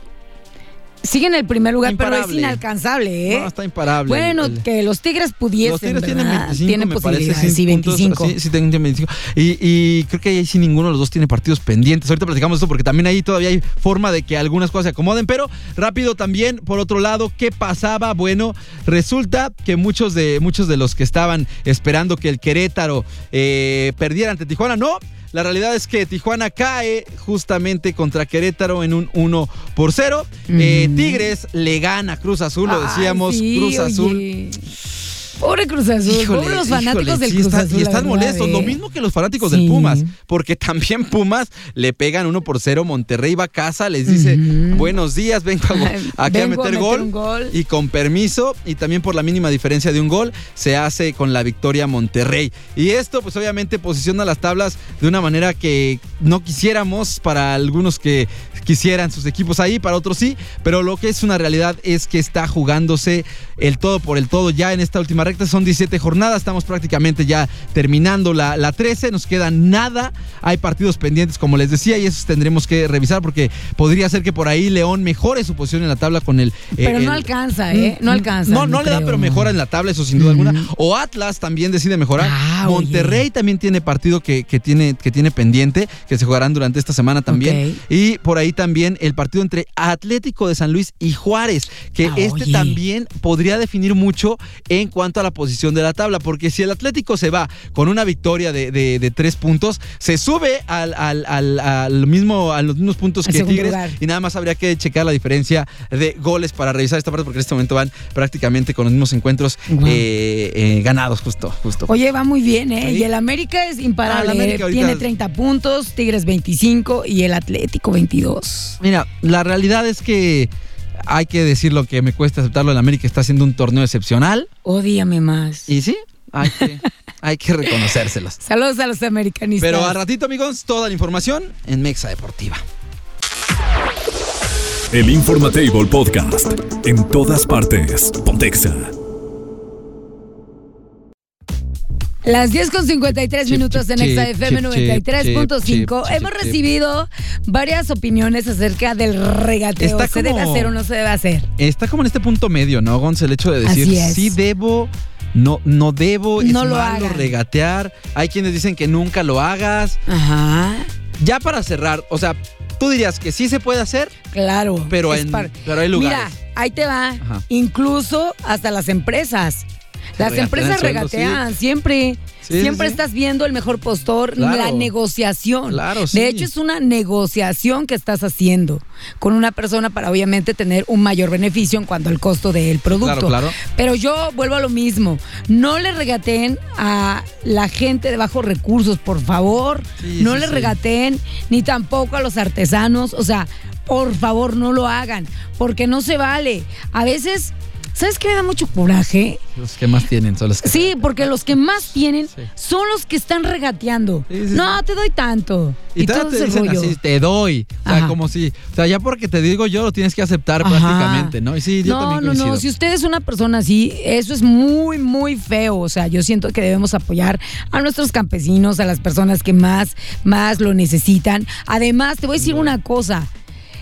sigue en el primer lugar, pero es inalcanzable, ¿eh? No, está imparable. Bueno, El- el- que los Tigres pudiesen, Los Tigres tienen ¿verdad? 25, Tienen me parece, posibilidades, sí, sí, puntos, 25. sí, sí, tienen 25. Y, y creo que ahí sí ninguno de los dos tiene partidos pendientes. Ahorita platicamos esto porque también ahí todavía hay forma de que algunas cosas se acomoden. Pero rápido también, por otro lado, ¿qué pasaba? Bueno, resulta que muchos de, muchos de los que estaban esperando que el Querétaro eh, perdiera ante Tijuana, no. La realidad es que Tijuana cae justamente contra Querétaro en un 1 por 0. Eh, Tigres le gana Cruz Azul, lo Ay, decíamos, sí, Cruz Azul. oye. Pobre Cruz Azul, Híjole, pobre los fanáticos híjole, del sí Cruz Azul. Y están verdad, molestos, ¿eh? lo mismo que los fanáticos Sí. del Pumas, porque también Pumas le pegan uno por cero, Monterrey va a casa, les dice buenos días, vengo a, aquí a Vengo a meter, meter gol, gol. y con permiso, y también por la mínima diferencia de un gol, se hace con la victoria Monterrey. Y esto pues obviamente posiciona las tablas de una manera que no quisiéramos para algunos que quisieran sus equipos ahí, para otros sí, pero lo que es una realidad es que está jugándose el todo por el todo ya en esta última recta, son 17 jornadas, estamos prácticamente ya terminando la, la 13, nos queda nada, hay partidos pendientes como les decía y esos tendremos que revisar porque podría ser que por ahí León mejore su posición en la tabla con el... Pero eh, no el- alcanza, ¿eh? No alcanza. no, no le da, pero mejora en la tabla, eso sin duda alguna. O Atlas también decide mejorar. Ah, Monterrey también tiene partido que, que tiene, que tiene pendiente, que se jugarán durante esta semana también. Y por ahí también el partido entre Atlético de San Luis y Juárez, que Ah, este oye. también podría definir mucho en cuanto a la posición de la tabla, porque si el Atlético se va con una victoria de, de- de tres puntos, se sube al, al- al- al mismo, a los mismos puntos que Tigres lugar. y nada más habría que checar la diferencia de goles para revisar esta parte porque en este momento van prácticamente con los mismos encuentros eh, eh, ganados justo, justo. Oye, va muy bien, ¿eh? Sí. Y el América es imparable. Ah, Tiene 30 puntos, Tigres 25 y el Atlético 22. Mira, la realidad es que hay que decir lo que me cuesta aceptarlo, el América está haciendo un torneo excepcional Odíame más. y sí, hay que, hay que reconocérselos. Saludos a los americanistas. Pero a ratito, amigos, toda la información en Mexa Deportiva. El Informatable Podcast. En todas partes. Pontexa. Las 10 con 53 Chip, minutos en Exa chip, FM chip, chip, 93.5. chip, Hemos recibido varias opiniones acerca del regateo. Está ¿Se debe como- hacer o no se debe hacer? Está como en este punto medio, ¿no, Gonz? El hecho de decir, es. sí debo, no, no debo, es No lo malo hagan. regatear. Hay quienes dicen que nunca lo hagas. Ajá. Ya para cerrar, o sea, tú dirías que sí se puede hacer, Claro. pero, es en, par- pero hay lugares. Mira, ahí te va. Ajá. Incluso hasta las empresas. Las Regatean empresas regatean siempre. Sí, siempre sí, estás viendo el mejor postor, Claro. la negociación. Claro, sí. De hecho, es una negociación que estás haciendo con una persona para obviamente tener un mayor beneficio en cuanto al costo del producto. Claro, claro. Pero yo vuelvo a lo mismo. No le regateen a la gente de bajos recursos, por favor. Sí, no le regateen ni tampoco a los artesanos. O sea, por favor, no lo hagan. Porque no se vale. A veces, ¿sabes qué me da mucho coraje? Los que más tienen son los que... Sí, porque los que más tienen Sí. son los que están regateando. Sí, sí, no, te doy tanto. Y, Y, todo te dicen rollo. así, te doy. O sea, Ajá. como si... O sea, ya porque te digo yo, lo tienes que aceptar Ajá. prácticamente, ¿no? Y sí, yo no, también no, coincido. no. Si usted es una persona así, eso es muy, muy feo. O sea, yo siento que debemos apoyar a nuestros campesinos, a las personas que más, más lo necesitan. Además, te voy a decir una cosa.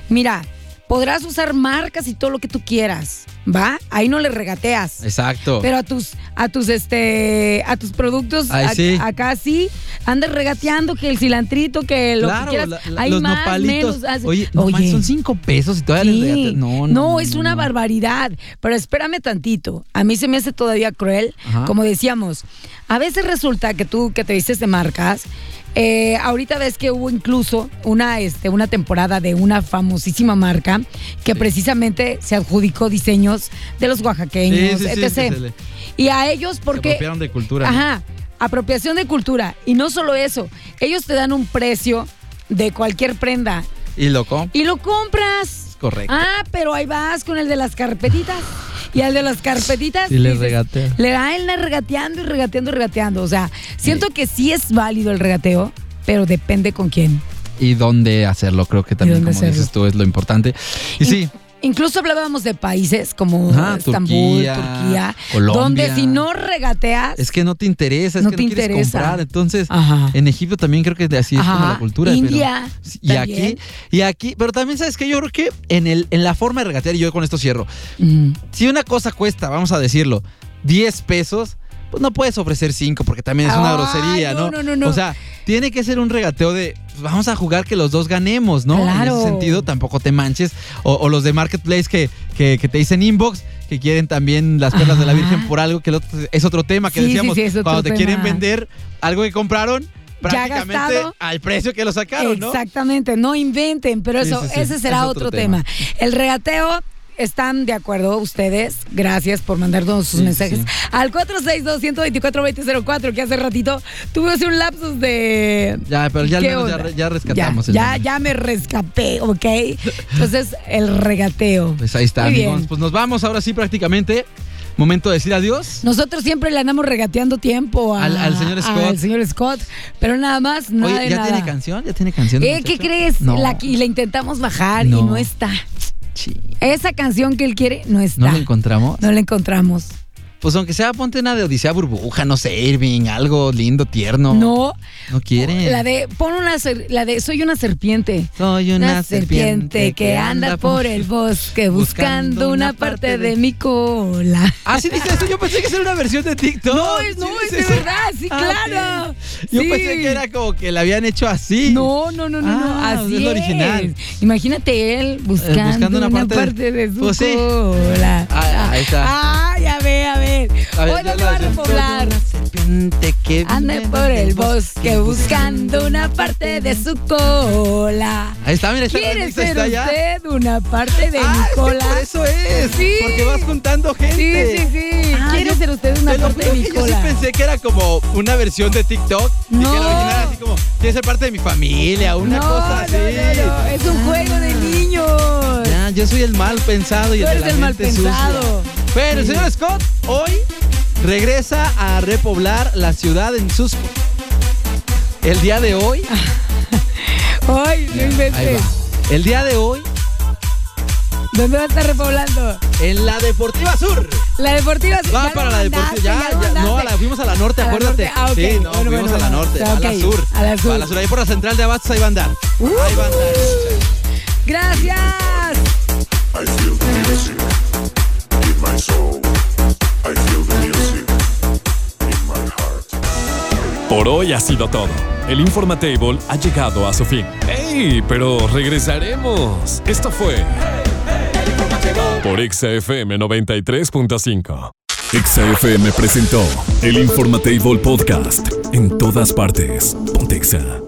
Mira, podrás usar marcas y todo lo que tú quieras, ¿va? Ahí no le regateas. Exacto. Pero a tus, a tus, este, a tus productos Ay, sí. acá sí, andas regateando que el cilantrito, que lo claro, que quieras. la- Hay los más, nopalitos. menos, hace- Oye, son cinco pesos y todavía les Sí. regateas. No, no, No, es una no. barbaridad. Pero espérame tantito. A mí se me hace todavía cruel. Ajá. Como decíamos, a veces resulta que tú que te vistes de marcas, Eh, ahorita ves que hubo incluso una, este, una temporada de una famosísima marca que precisamente se adjudicó diseños de los oaxaqueños, Sí, sí, sí, etc. le- Y a ellos Se porque... apropiaron de cultura. ¿no? Ajá, apropiación de cultura. Y no solo eso, ellos te dan un precio de cualquier prenda Y loco. y lo compras. Correcto. Ah, pero ahí vas con el de las carpetitas. Y al de las carpetitas. Y le dices, regatea. Le va él regateando y regateando y regateando. O sea, siento que sí es válido el regateo, pero depende con quién. Y dónde hacerlo, creo que también, como dices tú, es lo importante. Y sí, Incluso hablábamos de países como Ajá, Estambul, Turquía, Turquía, Colombia. donde si no regateas, es que no te interesa, es No que te no quieres interesa. comprar. Entonces, Ajá. en Egipto también creo que así es como la cultura. India y aquí, y aquí, pero también sabes que yo creo que en el, en la forma de regatear, y yo con esto cierro, mm, si una cosa cuesta, vamos a decirlo, 10 pesos, pues no puedes ofrecer 5 porque también es una Ay, grosería, no, ¿no? no, no, no. O sea, tiene que ser un regateo de pues, vamos a jugar que los dos ganemos, ¿no? En ese sentido, tampoco te manches. O, o los de Marketplace que, que, que te dicen inbox. Que quieren también las perlas de la. Virgen por algo que el otro- es otro tema que Sí, sí, decíamos. sí, es otro cuando te tema. quieren vender algo que compraron, prácticamente al precio que lo sacaron, ¿no? Exactamente, no inventen, pero Sí, eso, sí, sí, ese será es otro, otro tema. tema. El regateo. ¿Están de acuerdo ustedes? Gracias por mandar todos sus Sí, mensajes sí. al 462-124-2004, que hace ratito tuve así un lapsus de... Ya, pero ya al ¿Qué menos ya, ya rescatamos ya, el ya, ya me rescapé, ¿ok? Entonces, el regateo. Pues ahí está, amigos. Pues nos vamos ahora sí prácticamente. Momento de decir adiós. Nosotros siempre le andamos regateando tiempo a- Al- al señor Scott. al señor Scott, pero nada más, nada Oye, de ¿ya nada. tiene canción? ¿Ya tiene canción? Eh, ¿Qué crees? No. La, y la intentamos bajar y no está. Esa canción que él quiere no está. ¿No la encontramos? No la encontramos. Pues aunque sea, ponte una de Odisea Burbuja, no sé, Irving, algo lindo, tierno. No. No quiere. La de, pon una, la de, soy una serpiente. Soy una, serpiente que anda por el bosque buscando una parte de mi cola. Ah, sí dice eso. Yo pensé que era una versión de TikTok. No, es, no, Sí es de eso. verdad, sí, Ah, claro. Yo pensé que era como que la habían hecho así. No, no, no, no, no, Ah, así es lo original. Imagínate él buscando, Eh, buscando una, una parte, parte de, de- su Pues cola. Ah, ahí está. Ah, ya ve, a ver. A ver, Hoy no la va a repoblar. Serpiente que vive por el bosque buscando una parte de su cola. Ahí está, mira, está ¿Quiere ser está allá. usted una parte de Ah, mi cola? por eso es. Sí. Porque vas juntando Sí, gente. sí, sí. Ah, ¿Quiere ser usted una parte de mi que yo sí cola? pensé que era como una versión de TikTok. Y No. que la original así como, quiere ser parte de mi familia, una no, cosa así. no, no, no, es un juego de niños. Ya, yo soy el mal pensado y Tú el de eres la el mal mente sucia. pensado. Bueno, el señor Scott hoy regresa a repoblar la ciudad en sus... El día de hoy... Ay, no inventes. va. El día de hoy ¿Dónde va a estar repoblando? en la Deportiva Sur. La deportiva. Va ya para la deportiva. Ya, lo ya, no, la, fuimos a la norte, A la acuérdate. norte, ah. Sí, no, Bueno, fuimos bueno, a la norte, a la sur. A la sur. A la sur, ahí por la central de Abastos, ahí va a andar. Uh. Ahí va a andar. Gracias. Por hoy ha sido todo. El Informatable ha llegado a su fin. ¡Ey! Pero regresaremos. Esto fue. Por XFM 93.5. XFM presentó el Informatable Podcast. En todas partes. Pontexa.